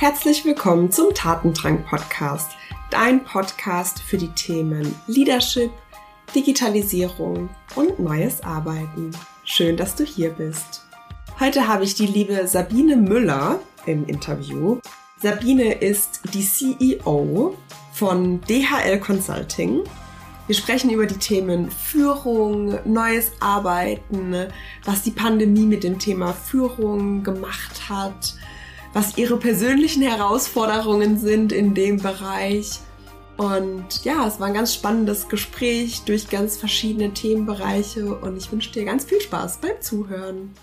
Herzlich willkommen zum Tatendrang Podcast, dein Podcast für die Themen Leadership, Digitalisierung und neues Arbeiten. Schön, dass du hier bist. Heute habe ich die liebe Sabine Müller im Interview. Sabine ist die CEO von DHL Consulting. Wir sprechen über die Themen Führung, neues Arbeiten, was die Pandemie mit dem Thema Führung gemacht hat, was ihre persönlichen Herausforderungen sind in dem Bereich. Und ja, es war ein ganz spannendes Gespräch durch ganz verschiedene Themenbereiche und ich wünsche dir ganz viel Spaß beim Zuhören.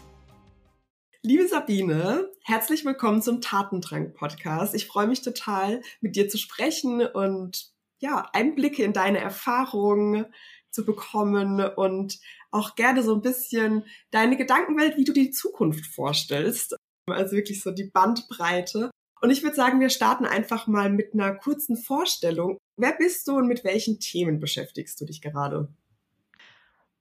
Liebe Sabine, herzlich willkommen zum Tatendrang Podcast. Ich freue mich total, mit dir zu sprechen und ja, Einblicke in deine Erfahrungen zu bekommen und auch gerne so ein bisschen deine Gedankenwelt, wie du die Zukunft vorstellst. Also wirklich so die Bandbreite. Und ich würde sagen, wir starten einfach mal mit einer kurzen Vorstellung. Wer bist du und mit welchen Themen beschäftigst du dich gerade?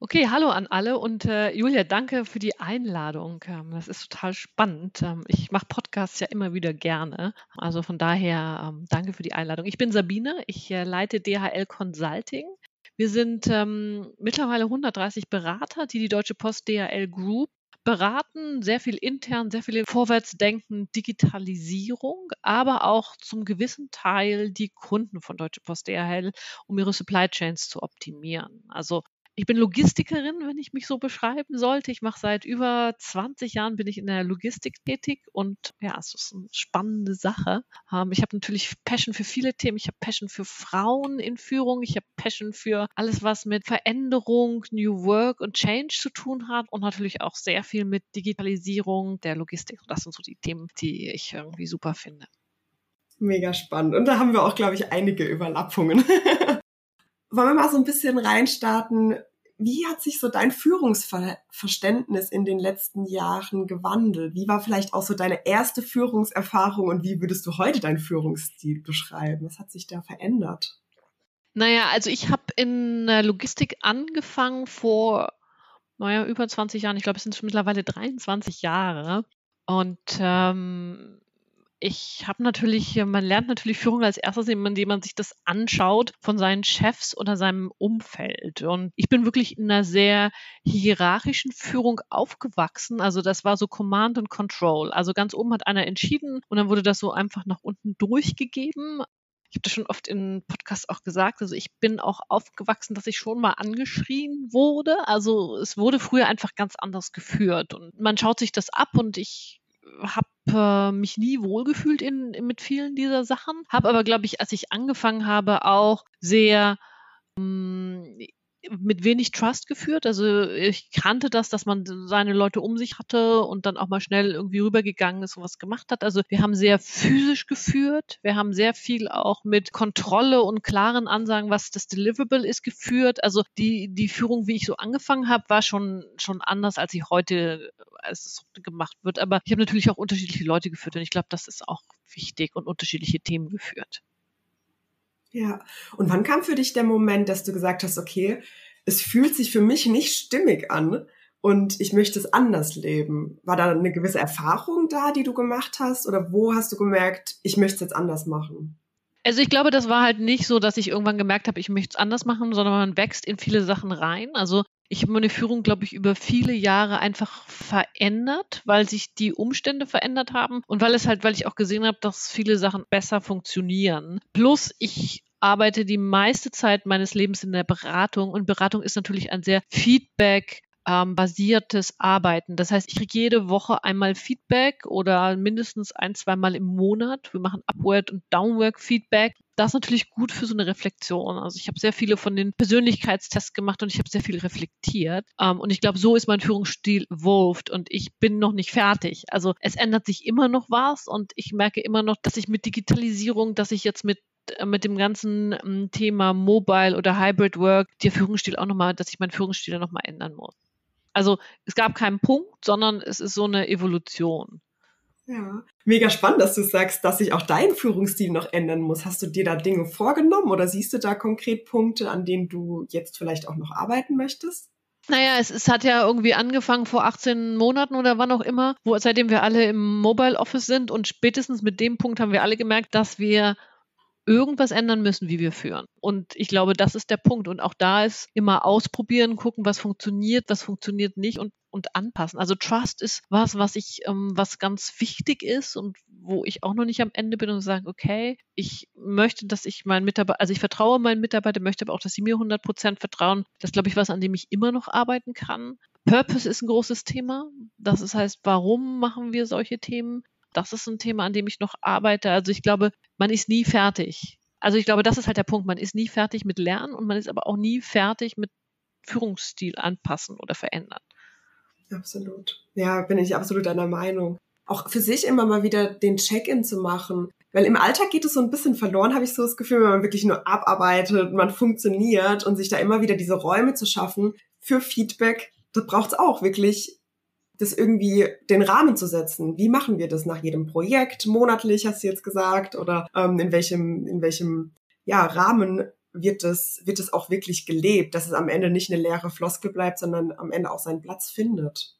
Okay, hallo an alle und äh, Julia, danke für die Einladung. Ähm, das ist total spannend. Ähm, ich mache Podcasts ja immer wieder gerne. Also von daher ähm, danke für die Einladung. Ich bin Sabine, ich äh, leite DHL Consulting. Wir sind ähm, mittlerweile 130 Berater, die die Deutsche Post DHL Group beraten, sehr viel intern, sehr viel Vorwärtsdenken, Digitalisierung, aber auch zum gewissen Teil die Kunden von Deutsche Post DHL, um ihre Supply Chains zu optimieren. Also ich bin Logistikerin, wenn ich mich so beschreiben sollte. Ich mache seit über 20 Jahren bin ich in der Logistik tätig und ja, es ist eine spannende Sache. Ähm, ich habe natürlich Passion für viele Themen. Ich habe Passion für Frauen in Führung. Ich habe Passion für alles, was mit Veränderung, New Work und Change zu tun hat und natürlich auch sehr viel mit Digitalisierung der Logistik. Das sind so die Themen, die ich irgendwie super finde. Mega spannend. Und da haben wir auch, glaube ich, einige Überlappungen. Wollen wir mal so ein bisschen reinstarten? Wie hat sich so dein Führungsverständnis in den letzten Jahren gewandelt? Wie war vielleicht auch so deine erste Führungserfahrung und wie würdest du heute deinen Führungsstil beschreiben? Was hat sich da verändert? Naja, also ich habe in Logistik angefangen vor, naja, über 20 Jahren. Ich glaube, es sind schon mittlerweile 23 Jahre. Und ähm, ich habe natürlich, man lernt natürlich Führung als erstes, indem man sich das anschaut von seinen Chefs oder seinem Umfeld. Und ich bin wirklich in einer sehr hierarchischen Führung aufgewachsen. Also das war so Command and Control. Also ganz oben hat einer entschieden und dann wurde das so einfach nach unten durchgegeben. Ich habe das schon oft in Podcasts auch gesagt. Also ich bin auch aufgewachsen, dass ich schon mal angeschrien wurde. Also es wurde früher einfach ganz anders geführt und man schaut sich das ab und ich habe äh, mich nie wohlgefühlt in, in, mit vielen dieser Sachen, habe aber, glaube ich, als ich angefangen habe, auch sehr ähm, mit wenig Trust geführt. Also ich kannte das, dass man seine Leute um sich hatte und dann auch mal schnell irgendwie rübergegangen ist und was gemacht hat. Also wir haben sehr physisch geführt. Wir haben sehr viel auch mit Kontrolle und klaren Ansagen, was das Deliverable ist, geführt. Also die, die Führung, wie ich so angefangen habe, war schon, schon anders, als sie heute, als es gemacht wird. Aber ich habe natürlich auch unterschiedliche Leute geführt und ich glaube, das ist auch wichtig und unterschiedliche Themen geführt. Ja. Und wann kam für dich der Moment, dass du gesagt hast, okay, es fühlt sich für mich nicht stimmig an und ich möchte es anders leben? War da eine gewisse Erfahrung da, die du gemacht hast? Oder wo hast du gemerkt, ich möchte es jetzt anders machen? Also ich glaube, das war halt nicht so, dass ich irgendwann gemerkt habe, ich möchte es anders machen, sondern man wächst in viele Sachen rein. Also ich habe meine Führung, glaube ich, über viele Jahre einfach verändert, weil sich die Umstände verändert haben und weil es halt, weil ich auch gesehen habe, dass viele Sachen besser funktionieren. Plus ich arbeite die meiste Zeit meines Lebens in der Beratung und Beratung ist natürlich ein sehr Feedback ähm, basiertes Arbeiten. Das heißt, ich kriege jede Woche einmal Feedback oder mindestens ein, zweimal im Monat. Wir machen Upward und Downward Feedback. Das ist natürlich gut für so eine Reflexion. Also ich habe sehr viele von den Persönlichkeitstests gemacht und ich habe sehr viel reflektiert. Ähm, und ich glaube, so ist mein Führungsstil evolved und ich bin noch nicht fertig. Also es ändert sich immer noch was und ich merke immer noch, dass ich mit Digitalisierung, dass ich jetzt mit mit dem ganzen ähm, Thema Mobile oder Hybrid Work der Führungsstil auch nochmal, dass ich meinen Führungsstil nochmal ändern muss. Also es gab keinen Punkt, sondern es ist so eine Evolution. Ja, mega spannend, dass du sagst, dass sich auch dein Führungsstil noch ändern muss. Hast du dir da Dinge vorgenommen oder siehst du da konkret Punkte, an denen du jetzt vielleicht auch noch arbeiten möchtest? Naja, es, es hat ja irgendwie angefangen vor 18 Monaten oder wann auch immer, wo seitdem wir alle im Mobile Office sind und spätestens mit dem Punkt haben wir alle gemerkt, dass wir irgendwas ändern müssen, wie wir führen. Und ich glaube, das ist der Punkt. Und auch da ist immer ausprobieren, gucken, was funktioniert, was funktioniert nicht und, und anpassen. Also Trust ist was, was ich, ähm, was ganz wichtig ist und wo ich auch noch nicht am Ende bin und sage, okay, ich möchte, dass ich meinen Mitarbeiter, also ich vertraue meinen Mitarbeitern, möchte aber auch, dass sie mir 100 Prozent vertrauen. Das glaube ich was, an dem ich immer noch arbeiten kann. Purpose ist ein großes Thema. Das heißt, warum machen wir solche Themen? Das ist ein Thema, an dem ich noch arbeite. Also ich glaube, man ist nie fertig. Also ich glaube, das ist halt der Punkt. Man ist nie fertig mit Lernen und man ist aber auch nie fertig mit Führungsstil anpassen oder verändern. Absolut. Ja, bin ich absolut einer Meinung. Auch für sich immer mal wieder den Check-in zu machen. Weil im Alltag geht es so ein bisschen verloren, habe ich so das Gefühl, wenn man wirklich nur abarbeitet, man funktioniert und sich da immer wieder diese Räume zu schaffen für Feedback, das braucht es auch wirklich das irgendwie den Rahmen zu setzen. Wie machen wir das nach jedem Projekt? Monatlich hast du jetzt gesagt oder ähm, in welchem in welchem ja Rahmen wird es wird es auch wirklich gelebt, dass es am Ende nicht eine leere Floskel bleibt, sondern am Ende auch seinen Platz findet.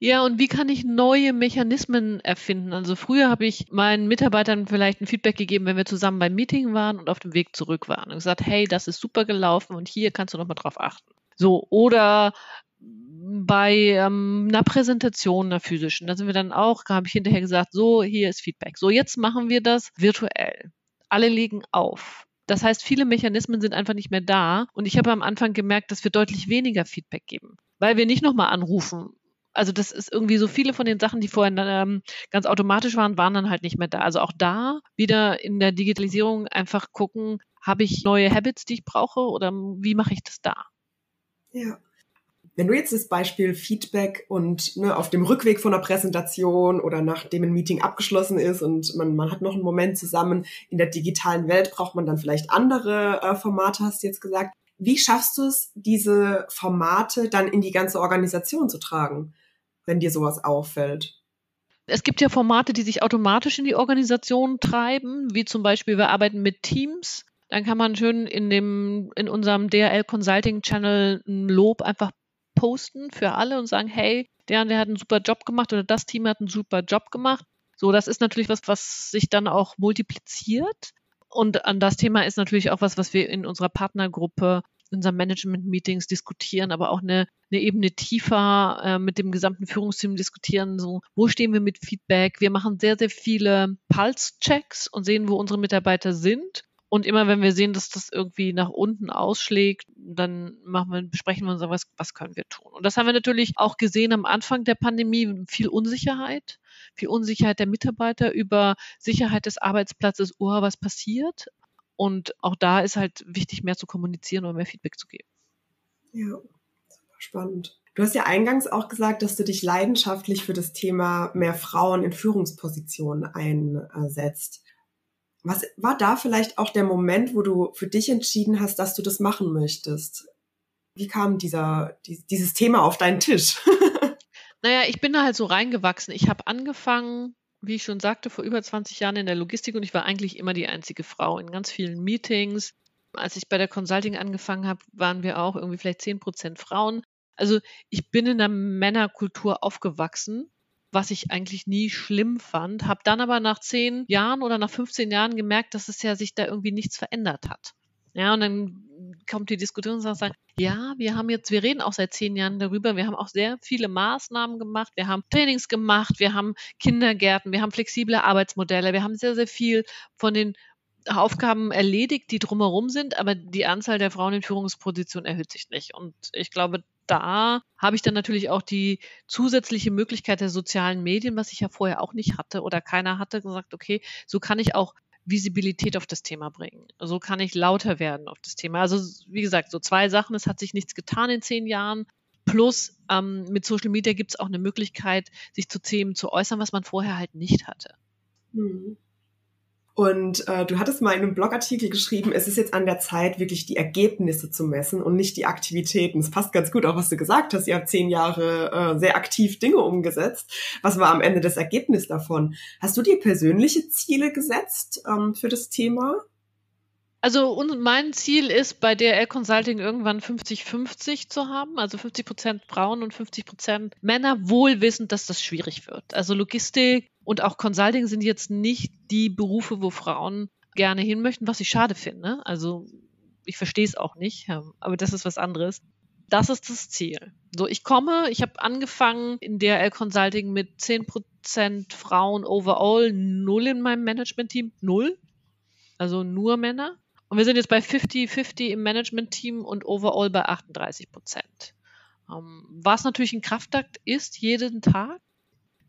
Ja, und wie kann ich neue Mechanismen erfinden? Also früher habe ich meinen Mitarbeitern vielleicht ein Feedback gegeben, wenn wir zusammen beim Meeting waren und auf dem Weg zurück waren und gesagt, hey, das ist super gelaufen und hier kannst du noch mal drauf achten. So, oder bei ähm, einer Präsentation, einer physischen, da sind wir dann auch, habe ich hinterher gesagt, so, hier ist Feedback. So, jetzt machen wir das virtuell. Alle legen auf. Das heißt, viele Mechanismen sind einfach nicht mehr da. Und ich habe am Anfang gemerkt, dass wir deutlich weniger Feedback geben, weil wir nicht nochmal anrufen. Also das ist irgendwie so viele von den Sachen, die vorher ähm, ganz automatisch waren, waren dann halt nicht mehr da. Also auch da wieder in der Digitalisierung einfach gucken, habe ich neue Habits, die ich brauche oder wie mache ich das da? Ja. Wenn du jetzt das Beispiel Feedback und ne, auf dem Rückweg von einer Präsentation oder nachdem ein Meeting abgeschlossen ist und man, man hat noch einen Moment zusammen in der digitalen Welt, braucht man dann vielleicht andere äh, Formate, hast du jetzt gesagt. Wie schaffst du es, diese Formate dann in die ganze Organisation zu tragen, wenn dir sowas auffällt? Es gibt ja Formate, die sich automatisch in die Organisation treiben, wie zum Beispiel wir arbeiten mit Teams. Dann kann man schön in dem, in unserem DRL Consulting Channel ein Lob einfach posten für alle und sagen, hey, der und der hat einen super Job gemacht oder das Team hat einen super Job gemacht. So, das ist natürlich was, was sich dann auch multipliziert. Und an das Thema ist natürlich auch was, was wir in unserer Partnergruppe, in unseren Management-Meetings diskutieren, aber auch eine, eine Ebene tiefer äh, mit dem gesamten Führungsteam diskutieren. So, wo stehen wir mit Feedback? Wir machen sehr, sehr viele Pulse-Checks und sehen, wo unsere Mitarbeiter sind und immer wenn wir sehen, dass das irgendwie nach unten ausschlägt, dann machen wir, besprechen wir uns, was, was können wir tun. Und das haben wir natürlich auch gesehen am Anfang der Pandemie, viel Unsicherheit, viel Unsicherheit der Mitarbeiter über Sicherheit des Arbeitsplatzes, oh, was passiert. Und auch da ist halt wichtig, mehr zu kommunizieren und mehr Feedback zu geben. Ja, super spannend. Du hast ja eingangs auch gesagt, dass du dich leidenschaftlich für das Thema mehr Frauen in Führungspositionen einsetzt. Was war da vielleicht auch der Moment, wo du für dich entschieden hast, dass du das machen möchtest? Wie kam dieser, die, dieses Thema auf deinen Tisch? naja, ich bin da halt so reingewachsen. Ich habe angefangen, wie ich schon sagte, vor über 20 Jahren in der Logistik und ich war eigentlich immer die einzige Frau in ganz vielen Meetings. Als ich bei der Consulting angefangen habe, waren wir auch irgendwie vielleicht 10 Prozent Frauen. Also ich bin in einer Männerkultur aufgewachsen was ich eigentlich nie schlimm fand, habe dann aber nach zehn Jahren oder nach 15 Jahren gemerkt, dass es ja sich da irgendwie nichts verändert hat. Ja, und dann kommt die Diskussion und sagt, ja, wir haben jetzt, wir reden auch seit zehn Jahren darüber, wir haben auch sehr viele Maßnahmen gemacht, wir haben Trainings gemacht, wir haben Kindergärten, wir haben flexible Arbeitsmodelle, wir haben sehr, sehr viel von den Aufgaben erledigt, die drumherum sind, aber die Anzahl der Frauen in Führungspositionen erhöht sich nicht. Und ich glaube, da habe ich dann natürlich auch die zusätzliche Möglichkeit der sozialen Medien, was ich ja vorher auch nicht hatte oder keiner hatte, gesagt, okay, so kann ich auch Visibilität auf das Thema bringen. So kann ich lauter werden auf das Thema. Also wie gesagt, so zwei Sachen. Es hat sich nichts getan in zehn Jahren. Plus ähm, mit Social Media gibt es auch eine Möglichkeit, sich zu Themen zu äußern, was man vorher halt nicht hatte. Mhm. Und äh, du hattest mal in einem Blogartikel geschrieben, es ist jetzt an der Zeit, wirklich die Ergebnisse zu messen und nicht die Aktivitäten. Es passt ganz gut auch, was du gesagt hast. Ihr habt zehn Jahre äh, sehr aktiv Dinge umgesetzt. Was war am Ende das Ergebnis davon? Hast du dir persönliche Ziele gesetzt ähm, für das Thema? Also und mein Ziel ist, bei DRL Consulting irgendwann 50-50 zu haben, also 50 Prozent Frauen und 50 Prozent Männer, wohl wissend, dass das schwierig wird. Also Logistik und auch Consulting sind jetzt nicht die Berufe, wo Frauen gerne hin möchten, was ich schade finde. Also ich verstehe es auch nicht, aber das ist was anderes. Das ist das Ziel. So, ich komme, ich habe angefangen in DRL Consulting mit 10% Frauen overall, null in meinem Management-Team, null. Also nur Männer. Und wir sind jetzt bei 50-50 im Management-Team und overall bei 38 Prozent. Ähm, was natürlich ein Kraftakt ist, jeden Tag.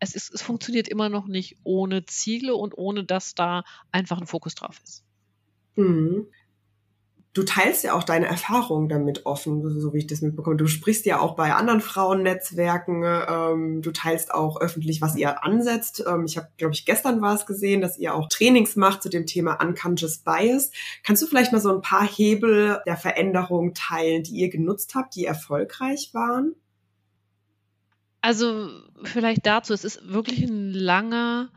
Es, ist, es funktioniert immer noch nicht ohne Ziele und ohne, dass da einfach ein Fokus drauf ist. Mhm du teilst ja auch deine Erfahrungen damit offen, so wie ich das mitbekomme. Du sprichst ja auch bei anderen Frauennetzwerken, ähm, du teilst auch öffentlich, was ihr ansetzt. Ähm, ich habe, glaube ich, gestern war es gesehen, dass ihr auch Trainings macht zu dem Thema Unconscious Bias. Kannst du vielleicht mal so ein paar Hebel der Veränderung teilen, die ihr genutzt habt, die erfolgreich waren? Also vielleicht dazu, es ist wirklich ein langer,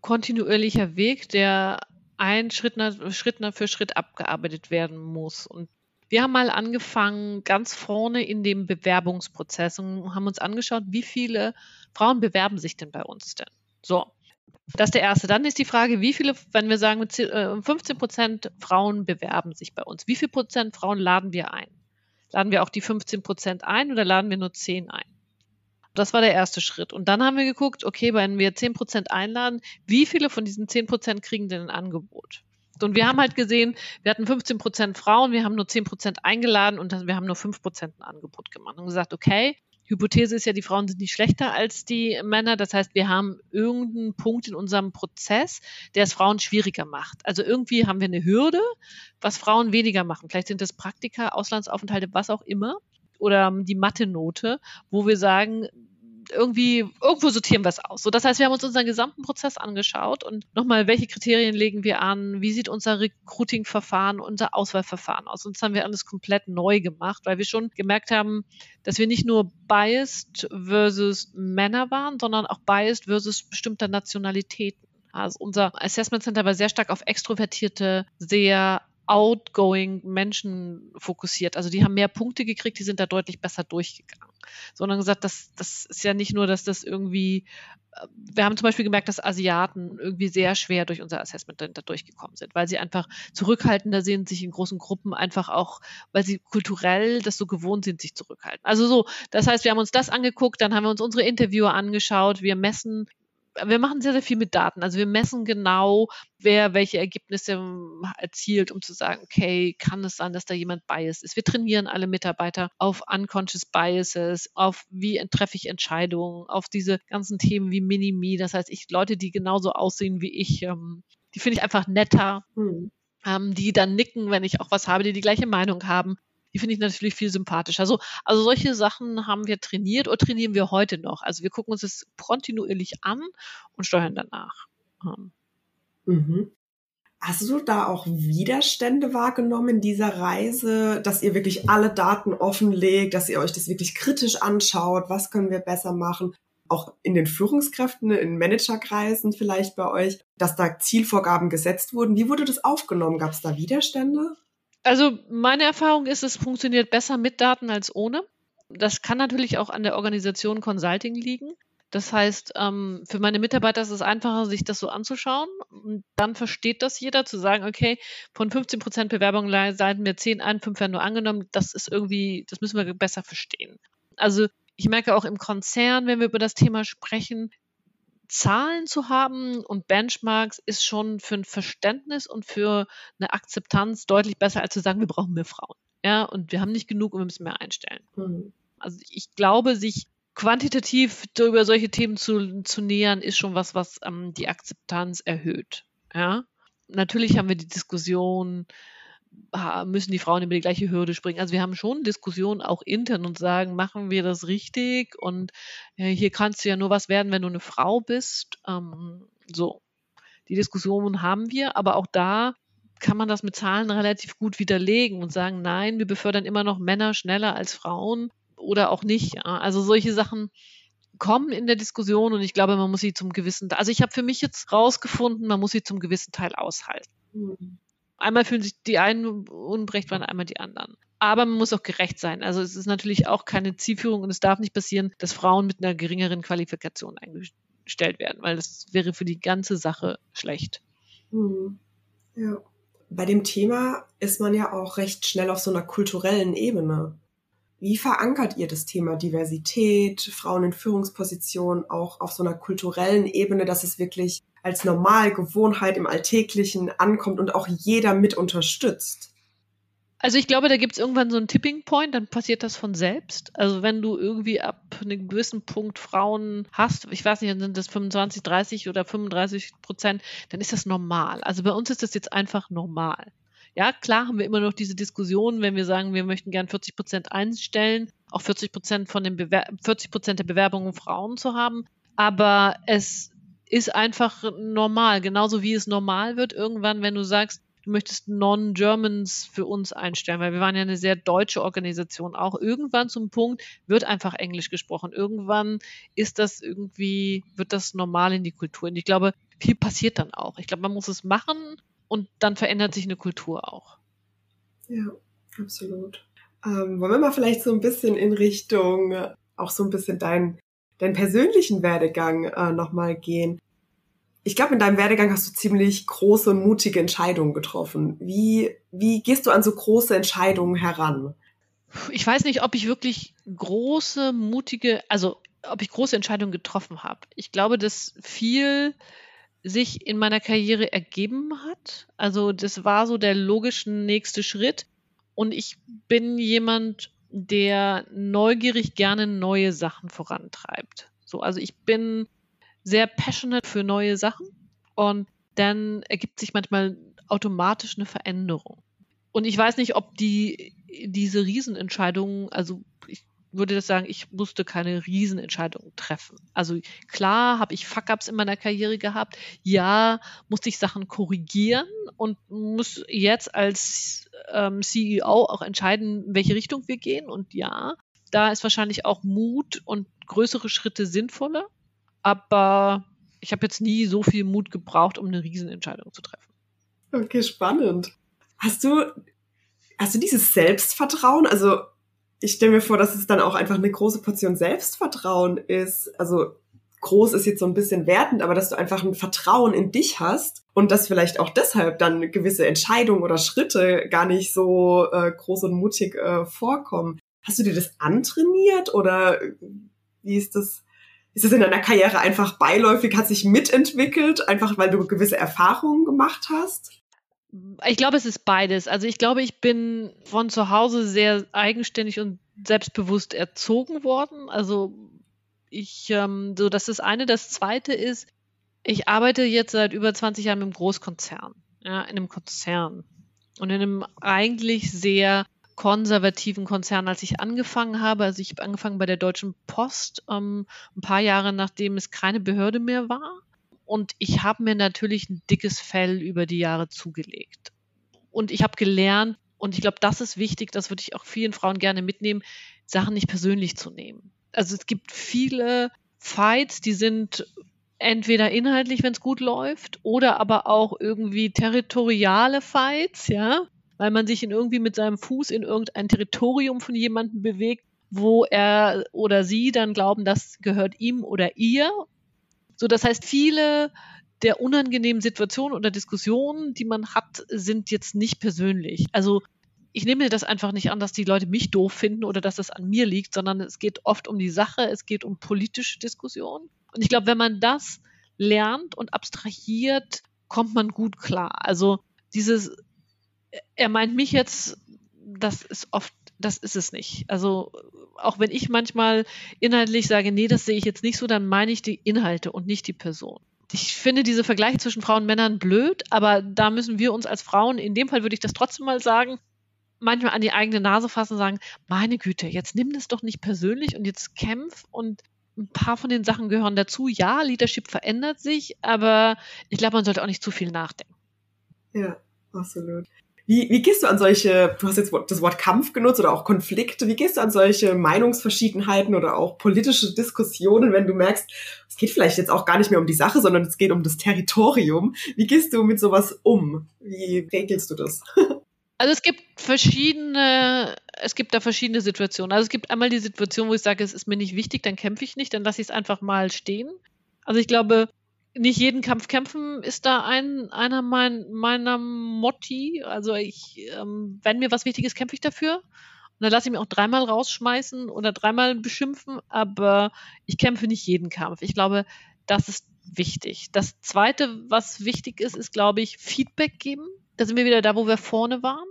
kontinuierlicher Weg, der ein Schritt, Schritt für Schritt abgearbeitet werden muss. Und wir haben mal angefangen ganz vorne in dem Bewerbungsprozess und haben uns angeschaut, wie viele Frauen bewerben sich denn bei uns denn? So. Das ist der erste. Dann ist die Frage, wie viele, wenn wir sagen, 15 äh, Prozent Frauen bewerben sich bei uns, wie viel Prozent Frauen laden wir ein? Laden wir auch die 15 Prozent ein oder laden wir nur 10 ein? Das war der erste Schritt. Und dann haben wir geguckt, okay, wenn wir 10% einladen, wie viele von diesen 10% kriegen denn ein Angebot? Und wir haben halt gesehen, wir hatten 15% Frauen, wir haben nur 10% eingeladen und wir haben nur 5% ein Angebot gemacht und gesagt, okay, Hypothese ist ja, die Frauen sind nicht schlechter als die Männer. Das heißt, wir haben irgendeinen Punkt in unserem Prozess, der es Frauen schwieriger macht. Also irgendwie haben wir eine Hürde, was Frauen weniger machen. Vielleicht sind das Praktika, Auslandsaufenthalte, was auch immer oder die Mathe-Note, wo wir sagen, irgendwie, irgendwo sortieren wir es aus. So, das heißt, wir haben uns unseren gesamten Prozess angeschaut und nochmal, welche Kriterien legen wir an? Wie sieht unser Recruiting-Verfahren, unser Auswahlverfahren aus? Und das haben wir alles komplett neu gemacht, weil wir schon gemerkt haben, dass wir nicht nur biased versus Männer waren, sondern auch biased versus bestimmte Nationalitäten. Also unser Assessment Center war sehr stark auf extrovertierte, sehr outgoing Menschen fokussiert. Also die haben mehr Punkte gekriegt, die sind da deutlich besser durchgegangen. Sondern gesagt, das, das ist ja nicht nur, dass das irgendwie, äh, wir haben zum Beispiel gemerkt, dass Asiaten irgendwie sehr schwer durch unser Assessment da durchgekommen sind, weil sie einfach zurückhaltender sind, sich in großen Gruppen einfach auch, weil sie kulturell das so gewohnt sind, sich zurückhalten. Also so, das heißt, wir haben uns das angeguckt, dann haben wir uns unsere Interviewer angeschaut, wir messen wir machen sehr, sehr viel mit Daten. Also wir messen genau, wer welche Ergebnisse ähm, erzielt, um zu sagen, okay, kann es sein, dass da jemand biased ist. Wir trainieren alle Mitarbeiter auf unconscious biases, auf wie treffe ich Entscheidungen, auf diese ganzen Themen wie Minimi. Das heißt, ich Leute, die genauso aussehen wie ich, ähm, die finde ich einfach netter. Hm. Ähm, die dann nicken, wenn ich auch was habe, die die gleiche Meinung haben die finde ich natürlich viel sympathischer. Also, also solche Sachen haben wir trainiert oder trainieren wir heute noch. Also wir gucken uns das kontinuierlich an und steuern danach. Mhm. Hast du da auch Widerstände wahrgenommen in dieser Reise, dass ihr wirklich alle Daten offenlegt, dass ihr euch das wirklich kritisch anschaut? Was können wir besser machen? Auch in den Führungskräften, in Managerkreisen vielleicht bei euch, dass da Zielvorgaben gesetzt wurden. Wie wurde das aufgenommen? Gab es da Widerstände? Also meine Erfahrung ist, es funktioniert besser mit Daten als ohne. Das kann natürlich auch an der Organisation Consulting liegen. Das heißt, ähm, für meine Mitarbeiter ist es einfacher, sich das so anzuschauen. Und dann versteht das jeder, zu sagen, okay, von 15 Prozent Bewerbungen leiten wir 10 ein, 5 werden nur angenommen. Das ist irgendwie, das müssen wir besser verstehen. Also ich merke auch im Konzern, wenn wir über das Thema sprechen, Zahlen zu haben und Benchmarks ist schon für ein Verständnis und für eine Akzeptanz deutlich besser, als zu sagen, wir brauchen mehr Frauen. Ja, und wir haben nicht genug und wir müssen mehr einstellen. Mhm. Also ich glaube, sich quantitativ über solche Themen zu, zu nähern, ist schon was, was ähm, die Akzeptanz erhöht. Ja, natürlich haben wir die Diskussion, müssen die Frauen über die gleiche Hürde springen. Also wir haben schon Diskussionen auch intern und sagen, machen wir das richtig? Und ja, hier kannst du ja nur was werden, wenn du eine Frau bist. Ähm, so, die Diskussionen haben wir, aber auch da kann man das mit Zahlen relativ gut widerlegen und sagen, nein, wir befördern immer noch Männer schneller als Frauen oder auch nicht. Ja. Also solche Sachen kommen in der Diskussion und ich glaube, man muss sie zum gewissen, also ich habe für mich jetzt rausgefunden, man muss sie zum gewissen Teil aushalten. Mhm. Einmal fühlen sich die einen unberecht, einmal die anderen. Aber man muss auch gerecht sein. Also es ist natürlich auch keine Zielführung und es darf nicht passieren, dass Frauen mit einer geringeren Qualifikation eingestellt werden, weil das wäre für die ganze Sache schlecht. Mhm. Ja. Bei dem Thema ist man ja auch recht schnell auf so einer kulturellen Ebene. Wie verankert ihr das Thema Diversität, Frauen in Führungspositionen auch auf so einer kulturellen Ebene, dass es wirklich als Normalgewohnheit im Alltäglichen ankommt und auch jeder mit unterstützt? Also ich glaube, da gibt es irgendwann so einen Tipping Point, dann passiert das von selbst. Also wenn du irgendwie ab einem gewissen Punkt Frauen hast, ich weiß nicht, sind das 25, 30 oder 35 Prozent, dann ist das normal. Also bei uns ist das jetzt einfach normal. Ja, klar haben wir immer noch diese Diskussion, wenn wir sagen, wir möchten gern 40 Prozent einstellen, auch 40 Prozent von den Bewer 40 Prozent der Bewerbungen Frauen zu haben. Aber es ist einfach normal, genauso wie es normal wird irgendwann, wenn du sagst, du möchtest Non-Germans für uns einstellen, weil wir waren ja eine sehr deutsche Organisation. Auch irgendwann zum Punkt wird einfach Englisch gesprochen. Irgendwann ist das irgendwie, wird das normal in die Kultur. Und ich glaube, viel passiert dann auch. Ich glaube, man muss es machen und dann verändert sich eine Kultur auch. Ja, absolut. Ähm, wollen wir mal vielleicht so ein bisschen in Richtung, äh, auch so ein bisschen deinen deinen persönlichen Werdegang äh, nochmal gehen ich glaube, in deinem Werdegang hast du ziemlich große und mutige Entscheidungen getroffen. Wie, wie gehst du an so große Entscheidungen heran? Ich weiß nicht, ob ich wirklich große, mutige, also ob ich große Entscheidungen getroffen habe. Ich glaube, dass viel sich in meiner Karriere ergeben hat. Also das war so der logische nächste Schritt. Und ich bin jemand, der neugierig gerne neue Sachen vorantreibt. So, also ich bin sehr passionate für neue Sachen und dann ergibt sich manchmal automatisch eine Veränderung. Und ich weiß nicht, ob die diese Riesenentscheidungen, also ich würde das sagen, ich musste keine Riesenentscheidungen treffen. Also klar habe ich Fuck-ups in meiner Karriere gehabt. Ja, musste ich Sachen korrigieren und muss jetzt als ähm, CEO auch entscheiden, in welche Richtung wir gehen. Und ja, da ist wahrscheinlich auch Mut und größere Schritte sinnvoller aber ich habe jetzt nie so viel Mut gebraucht, um eine Riesenentscheidung zu treffen. Okay, spannend. Hast du, hast du dieses Selbstvertrauen? Also ich stelle mir vor, dass es dann auch einfach eine große Portion Selbstvertrauen ist. Also groß ist jetzt so ein bisschen wertend, aber dass du einfach ein Vertrauen in dich hast und dass vielleicht auch deshalb dann gewisse Entscheidungen oder Schritte gar nicht so äh, groß und mutig äh, vorkommen. Hast du dir das antrainiert oder wie ist das? ist es in deiner Karriere einfach beiläufig, hat sich mitentwickelt, einfach weil du gewisse Erfahrungen gemacht hast? Ich glaube, es ist beides. Also ich glaube, ich bin von zu Hause sehr eigenständig und selbstbewusst erzogen worden. Also ich, ähm, so das ist das eine. Das zweite ist, ich arbeite jetzt seit über 20 Jahren im Großkonzern, ja, in einem Konzern und in einem eigentlich sehr konservativen Konzern, als ich angefangen habe. Also ich habe angefangen bei der Deutschen Post, ähm, ein paar Jahre nachdem es keine Behörde mehr war. Und ich habe mir natürlich ein dickes Fell über die Jahre zugelegt. Und ich habe gelernt, und ich glaube, das ist wichtig, das würde ich auch vielen Frauen gerne mitnehmen, Sachen nicht persönlich zu nehmen. Also es gibt viele Fights, die sind entweder inhaltlich, wenn es gut läuft, oder aber auch irgendwie territoriale Fights, ja weil man sich in irgendwie mit seinem Fuß in irgendein Territorium von jemandem bewegt, wo er oder sie dann glauben, das gehört ihm oder ihr. So, das heißt, viele der unangenehmen Situationen oder Diskussionen, die man hat, sind jetzt nicht persönlich. Also ich nehme das einfach nicht an, dass die Leute mich doof finden oder dass das an mir liegt, sondern es geht oft um die Sache, es geht um politische Diskussionen. Und ich glaube, wenn man das lernt und abstrahiert, kommt man gut klar. Also dieses er meint mich jetzt, das ist oft, das ist es nicht. Also auch wenn ich manchmal inhaltlich sage, nee, das sehe ich jetzt nicht so, dann meine ich die Inhalte und nicht die Person. Ich finde diese Vergleiche zwischen Frauen und Männern blöd, aber da müssen wir uns als Frauen, in dem Fall würde ich das trotzdem mal sagen, manchmal an die eigene Nase fassen und sagen, meine Güte, jetzt nimm das doch nicht persönlich und jetzt kämpf und ein paar von den Sachen gehören dazu. Ja, Leadership verändert sich, aber ich glaube, man sollte auch nicht zu viel nachdenken. Ja, absolut. Wie, wie gehst du an solche, du hast jetzt das Wort Kampf genutzt oder auch Konflikte, wie gehst du an solche Meinungsverschiedenheiten oder auch politische Diskussionen, wenn du merkst, es geht vielleicht jetzt auch gar nicht mehr um die Sache, sondern es geht um das Territorium. Wie gehst du mit sowas um? Wie regelst du das? Also es gibt verschiedene, es gibt da verschiedene Situationen. Also es gibt einmal die Situation, wo ich sage, es ist mir nicht wichtig, dann kämpfe ich nicht, dann lasse ich es einfach mal stehen. Also ich glaube, nicht jeden Kampf kämpfen ist da ein, einer mein, meiner Motti. Also ich, ähm, wenn mir was wichtig ist, kämpfe ich dafür. Und dann lasse ich mich auch dreimal rausschmeißen oder dreimal beschimpfen, aber ich kämpfe nicht jeden Kampf. Ich glaube, das ist wichtig. Das zweite, was wichtig ist, ist, glaube ich, Feedback geben. Da sind wir wieder da, wo wir vorne waren.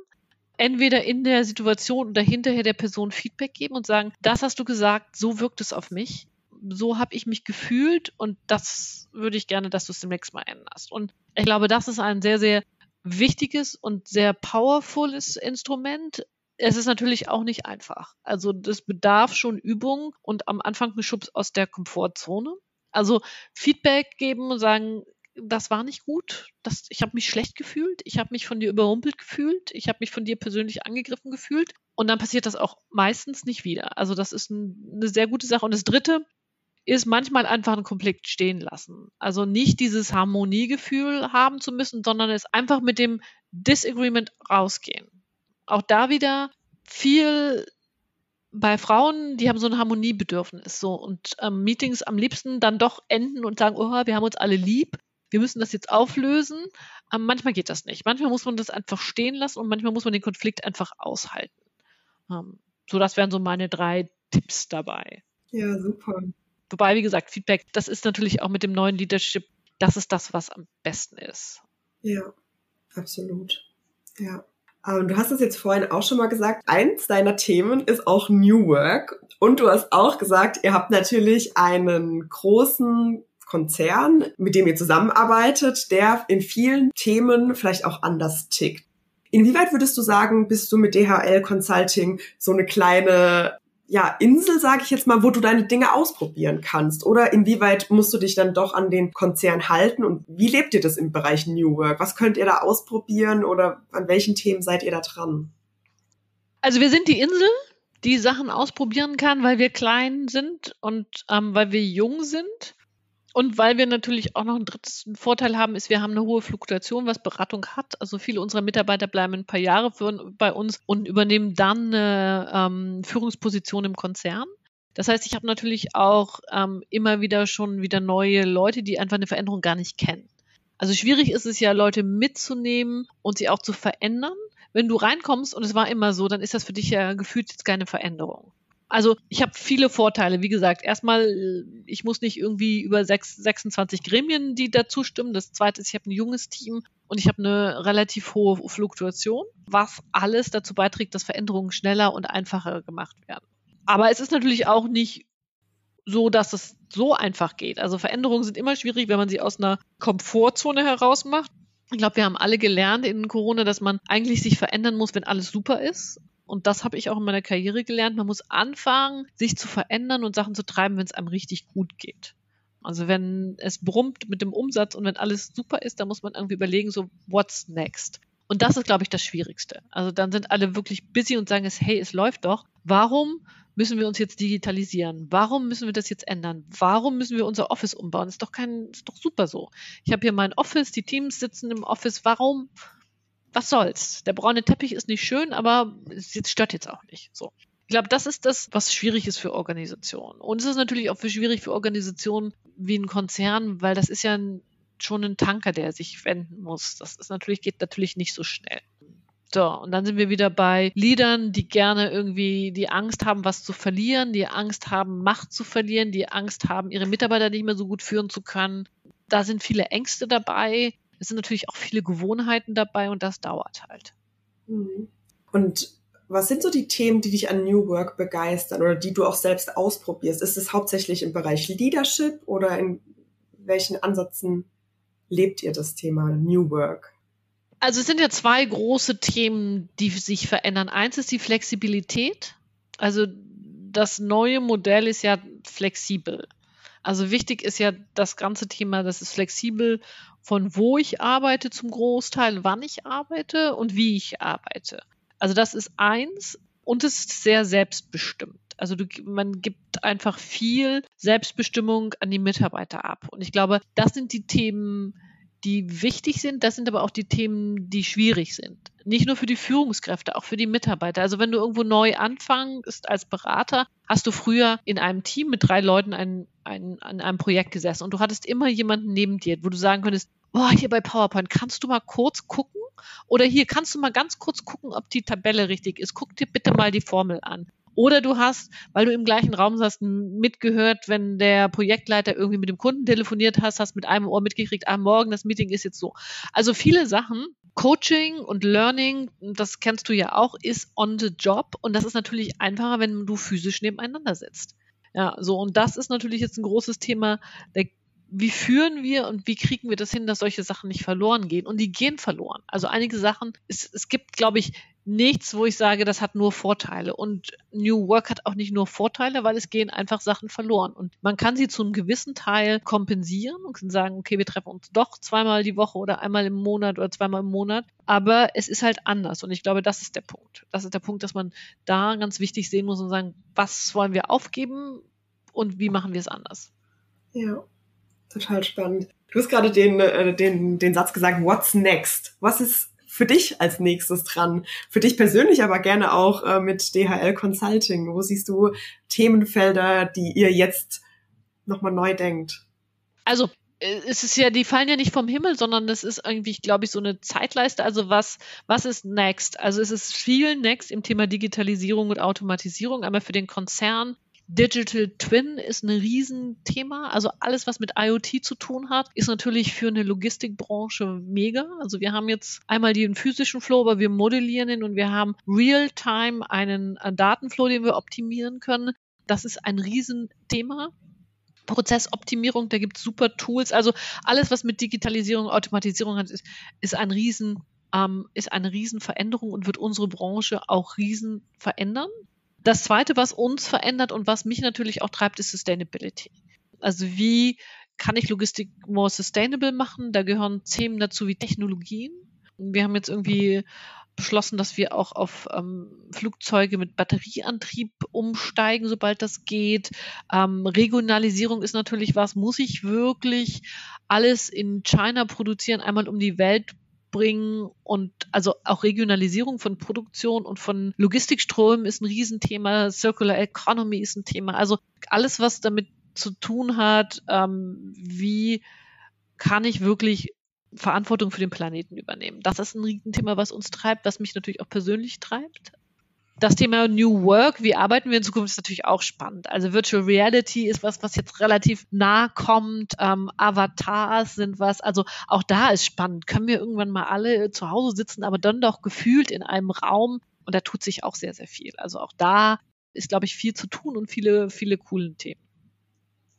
Entweder in der Situation oder hinterher der Person Feedback geben und sagen, das hast du gesagt, so wirkt es auf mich so habe ich mich gefühlt und das würde ich gerne, dass du es demnächst mal änderst. Und ich glaube, das ist ein sehr, sehr wichtiges und sehr powerfules Instrument. Es ist natürlich auch nicht einfach. Also das bedarf schon Übung und am Anfang ein Schubs aus der Komfortzone. Also Feedback geben und sagen, das war nicht gut, das, ich habe mich schlecht gefühlt, ich habe mich von dir überrumpelt gefühlt, ich habe mich von dir persönlich angegriffen gefühlt und dann passiert das auch meistens nicht wieder. Also das ist ein, eine sehr gute Sache. Und das Dritte, ist manchmal einfach ein Konflikt stehen lassen. Also nicht dieses Harmoniegefühl haben zu müssen, sondern es einfach mit dem Disagreement rausgehen. Auch da wieder viel bei Frauen, die haben so ein Harmoniebedürfnis so und ähm, Meetings am liebsten dann doch enden und sagen, oh, wir haben uns alle lieb, wir müssen das jetzt auflösen. Ähm, manchmal geht das nicht. Manchmal muss man das einfach stehen lassen und manchmal muss man den Konflikt einfach aushalten. Ähm, so, das wären so meine drei Tipps dabei. Ja, super. Wobei, wie gesagt, Feedback, das ist natürlich auch mit dem neuen Leadership, das ist das, was am besten ist. Ja, absolut. Ja. Ähm, du hast es jetzt vorhin auch schon mal gesagt, eins deiner Themen ist auch New Work. Und du hast auch gesagt, ihr habt natürlich einen großen Konzern, mit dem ihr zusammenarbeitet, der in vielen Themen vielleicht auch anders tickt. Inwieweit würdest du sagen, bist du mit DHL Consulting so eine kleine ja, Insel, sage ich jetzt mal, wo du deine Dinge ausprobieren kannst? Oder inwieweit musst du dich dann doch an den Konzern halten? Und wie lebt ihr das im Bereich New Work? Was könnt ihr da ausprobieren oder an welchen Themen seid ihr da dran? Also wir sind die Insel, die Sachen ausprobieren kann, weil wir klein sind und ähm, weil wir jung sind. Und weil wir natürlich auch noch einen dritten Vorteil haben, ist, wir haben eine hohe Fluktuation, was Beratung hat. Also viele unserer Mitarbeiter bleiben ein paar Jahre für, bei uns und übernehmen dann eine ähm, Führungsposition im Konzern. Das heißt, ich habe natürlich auch ähm, immer wieder schon wieder neue Leute, die einfach eine Veränderung gar nicht kennen. Also schwierig ist es ja, Leute mitzunehmen und sie auch zu verändern. Wenn du reinkommst und es war immer so, dann ist das für dich ja gefühlt jetzt keine Veränderung. Also ich habe viele Vorteile. Wie gesagt, erstmal, ich muss nicht irgendwie über 6, 26 Gremien, die dazu stimmen. Das zweite ist, ich habe ein junges Team und ich habe eine relativ hohe Fluktuation, was alles dazu beiträgt, dass Veränderungen schneller und einfacher gemacht werden. Aber es ist natürlich auch nicht so, dass es so einfach geht. Also Veränderungen sind immer schwierig, wenn man sie aus einer Komfortzone heraus macht. Ich glaube, wir haben alle gelernt in Corona, dass man eigentlich sich verändern muss, wenn alles super ist und das habe ich auch in meiner Karriere gelernt, man muss anfangen, sich zu verändern und Sachen zu treiben, wenn es einem richtig gut geht. Also wenn es brummt mit dem Umsatz und wenn alles super ist, dann muss man irgendwie überlegen, so, what's next? Und das ist, glaube ich, das Schwierigste. Also dann sind alle wirklich busy und sagen es, hey, es läuft doch. Warum müssen wir uns jetzt digitalisieren? Warum müssen wir das jetzt ändern? Warum müssen wir unser Office umbauen? Ist doch kein, ist doch super so. Ich habe hier mein Office, die Teams sitzen im Office. Warum was soll's? Der braune Teppich ist nicht schön, aber es stört jetzt auch nicht. So. Ich glaube, das ist das, was schwierig ist für Organisationen. Und es ist natürlich auch für schwierig für Organisationen wie ein Konzern, weil das ist ja ein, schon ein Tanker, der sich wenden muss. Das ist natürlich, geht natürlich nicht so schnell. So, und dann sind wir wieder bei Leadern, die gerne irgendwie die Angst haben, was zu verlieren, die Angst haben, Macht zu verlieren, die Angst haben, ihre Mitarbeiter nicht mehr so gut führen zu können. Da sind viele Ängste dabei. Es sind natürlich auch viele Gewohnheiten dabei und das dauert halt. Mhm. Und was sind so die Themen, die dich an New Work begeistern oder die du auch selbst ausprobierst? Ist es hauptsächlich im Bereich Leadership oder in welchen Ansätzen lebt ihr das Thema New Work? Also es sind ja zwei große Themen, die sich verändern. Eins ist die Flexibilität. Also das neue Modell ist ja flexibel. Also wichtig ist ja das ganze Thema, das ist flexibel, von wo ich arbeite zum Großteil, wann ich arbeite und wie ich arbeite. Also das ist eins und es ist sehr selbstbestimmt. Also du, man gibt einfach viel Selbstbestimmung an die Mitarbeiter ab. Und ich glaube, das sind die Themen, die wichtig sind. Das sind aber auch die Themen, die schwierig sind. Nicht nur für die Führungskräfte, auch für die Mitarbeiter. Also wenn du irgendwo neu anfängst als Berater, hast du früher in einem Team mit drei Leuten ein, ein, an einem Projekt gesessen und du hattest immer jemanden neben dir, wo du sagen könntest, oh, hier bei PowerPoint, kannst du mal kurz gucken? Oder hier kannst du mal ganz kurz gucken, ob die Tabelle richtig ist. Guck dir bitte mal die Formel an. Oder du hast, weil du im gleichen Raum saßt, mitgehört, wenn der Projektleiter irgendwie mit dem Kunden telefoniert hast, hast mit einem Ohr mitgekriegt, ah, morgen das Meeting ist jetzt so. Also viele Sachen. Coaching und Learning, das kennst du ja auch, ist on the job. Und das ist natürlich einfacher, wenn du physisch nebeneinander sitzt. Ja, so. Und das ist natürlich jetzt ein großes Thema der wie führen wir und wie kriegen wir das hin, dass solche Sachen nicht verloren gehen? Und die gehen verloren. Also einige Sachen, es, es gibt, glaube ich, nichts, wo ich sage, das hat nur Vorteile. Und New Work hat auch nicht nur Vorteile, weil es gehen einfach Sachen verloren. Und man kann sie zu einem gewissen Teil kompensieren und kann sagen, okay, wir treffen uns doch zweimal die Woche oder einmal im Monat oder zweimal im Monat. Aber es ist halt anders. Und ich glaube, das ist der Punkt. Das ist der Punkt, dass man da ganz wichtig sehen muss und sagen, was wollen wir aufgeben und wie machen wir es anders? Ja, total spannend. Du hast gerade den, äh, den, den Satz gesagt, what's next? Was ist für dich als nächstes dran? Für dich persönlich, aber gerne auch äh, mit DHL Consulting. Wo siehst du Themenfelder, die ihr jetzt nochmal neu denkt? Also äh, es ist ja, die fallen ja nicht vom Himmel, sondern es ist irgendwie, glaube ich, so eine Zeitleiste. Also was, was ist next? Also es ist viel next im Thema Digitalisierung und Automatisierung, einmal für den Konzern, Digital Twin ist ein Riesenthema. Also alles, was mit IoT zu tun hat, ist natürlich für eine Logistikbranche mega. Also wir haben jetzt einmal den physischen Flow, aber wir modellieren ihn und wir haben real-time einen Datenflow, den wir optimieren können. Das ist ein Riesenthema. Prozessoptimierung, da gibt es super Tools. Also alles, was mit Digitalisierung, Automatisierung hat, ist, ist ein Riesen, ähm, ist eine Riesenveränderung und wird unsere Branche auch riesen verändern. Das Zweite, was uns verändert und was mich natürlich auch treibt, ist Sustainability. Also wie kann ich Logistik more sustainable machen? Da gehören Themen dazu wie Technologien. Wir haben jetzt irgendwie beschlossen, dass wir auch auf ähm, Flugzeuge mit Batterieantrieb umsteigen, sobald das geht. Ähm, Regionalisierung ist natürlich was, muss ich wirklich alles in China produzieren, einmal um die Welt bringen und also auch Regionalisierung von Produktion und von Logistikströmen ist ein Riesenthema, Circular Economy ist ein Thema. Also alles, was damit zu tun hat, ähm, wie kann ich wirklich Verantwortung für den Planeten übernehmen. Das ist ein Riesenthema, was uns treibt, was mich natürlich auch persönlich treibt das Thema New Work, wie arbeiten wir in Zukunft, ist natürlich auch spannend. Also Virtual Reality ist was, was jetzt relativ nah kommt. Ähm, Avatars sind was. Also auch da ist spannend. Können wir irgendwann mal alle zu Hause sitzen, aber dann doch gefühlt in einem Raum. Und da tut sich auch sehr, sehr viel. Also auch da ist, glaube ich, viel zu tun und viele, viele coole Themen.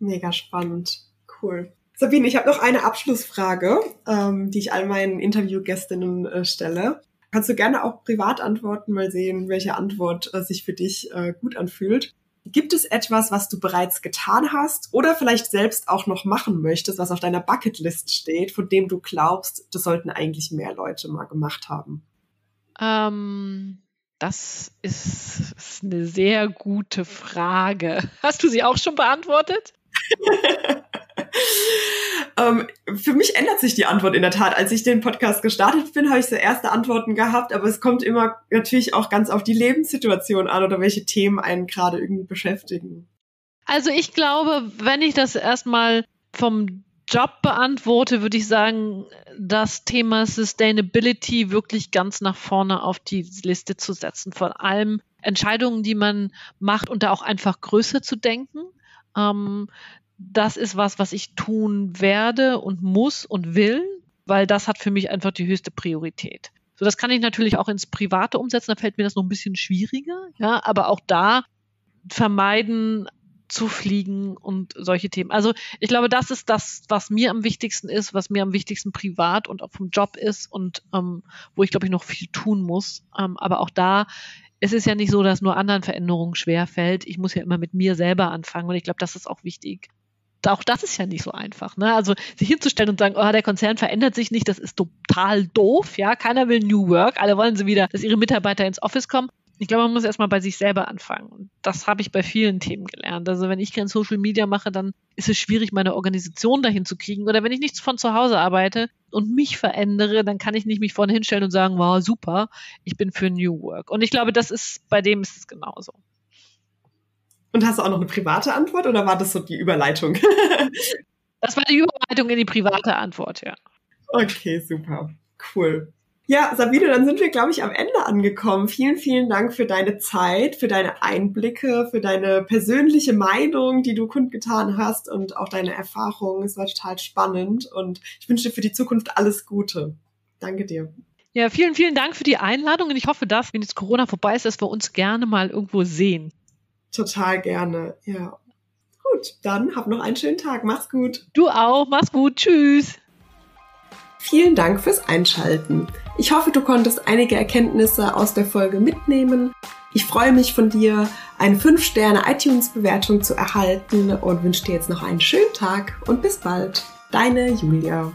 Mega spannend. Cool. Sabine, ich habe noch eine Abschlussfrage, ähm, die ich all meinen Interviewgästinnen äh, stelle. Kannst du gerne auch privat antworten, mal sehen, welche Antwort äh, sich für dich äh, gut anfühlt. Gibt es etwas, was du bereits getan hast oder vielleicht selbst auch noch machen möchtest, was auf deiner Bucketlist steht, von dem du glaubst, das sollten eigentlich mehr Leute mal gemacht haben? Ähm, das ist, ist eine sehr gute Frage. Hast du sie auch schon beantwortet? ähm, für mich ändert sich die Antwort in der Tat. Als ich den Podcast gestartet bin, habe ich so erste Antworten gehabt, aber es kommt immer natürlich auch ganz auf die Lebenssituation an oder welche Themen einen gerade irgendwie beschäftigen. Also ich glaube, wenn ich das erstmal vom Job beantworte, würde ich sagen, das Thema Sustainability wirklich ganz nach vorne auf die Liste zu setzen. Vor allem Entscheidungen, die man macht und da auch einfach größer zu denken. Ähm, das ist was, was ich tun werde und muss und will, weil das hat für mich einfach die höchste Priorität. So, das kann ich natürlich auch ins Private umsetzen, da fällt mir das noch ein bisschen schwieriger, ja, aber auch da vermeiden zu fliegen und solche Themen. Also ich glaube, das ist das, was mir am wichtigsten ist, was mir am wichtigsten privat und auch vom Job ist und ähm, wo ich glaube ich noch viel tun muss. Ähm, aber auch da es ist ja nicht so, dass nur anderen Veränderungen schwer fällt. Ich muss ja immer mit mir selber anfangen und ich glaube, das ist auch wichtig auch das ist ja nicht so einfach. Ne? Also sich hinzustellen und sagen, oh, der Konzern verändert sich nicht, das ist total doof. Ja, keiner will New Work, alle wollen sie wieder, dass ihre Mitarbeiter ins Office kommen. Ich glaube, man muss erstmal bei sich selber anfangen. Und das habe ich bei vielen Themen gelernt. Also wenn ich kein Social Media mache, dann ist es schwierig, meine Organisation dahin zu kriegen. Oder wenn ich nichts von zu Hause arbeite und mich verändere, dann kann ich nicht mich vorne hinstellen und sagen, wow, super, ich bin für New Work. Und ich glaube, das ist, bei dem ist es genauso. Und hast du auch noch eine private Antwort oder war das so die Überleitung? das war die Überleitung in die private Antwort, ja. Okay, super. Cool. Ja, Sabine, dann sind wir, glaube ich, am Ende angekommen. Vielen, vielen Dank für deine Zeit, für deine Einblicke, für deine persönliche Meinung, die du kundgetan hast und auch deine Erfahrungen. Es war total spannend und ich wünsche dir für die Zukunft alles Gute. Danke dir. Ja, vielen, vielen Dank für die Einladung und ich hoffe, dass, wenn jetzt Corona vorbei ist, dass wir uns gerne mal irgendwo sehen. Total gerne, ja. Gut, dann hab noch einen schönen Tag. Mach's gut. Du auch. Mach's gut. Tschüss. Vielen Dank fürs Einschalten. Ich hoffe, du konntest einige Erkenntnisse aus der Folge mitnehmen. Ich freue mich von dir, eine 5-Sterne iTunes-Bewertung zu erhalten und wünsche dir jetzt noch einen schönen Tag und bis bald. Deine Julia.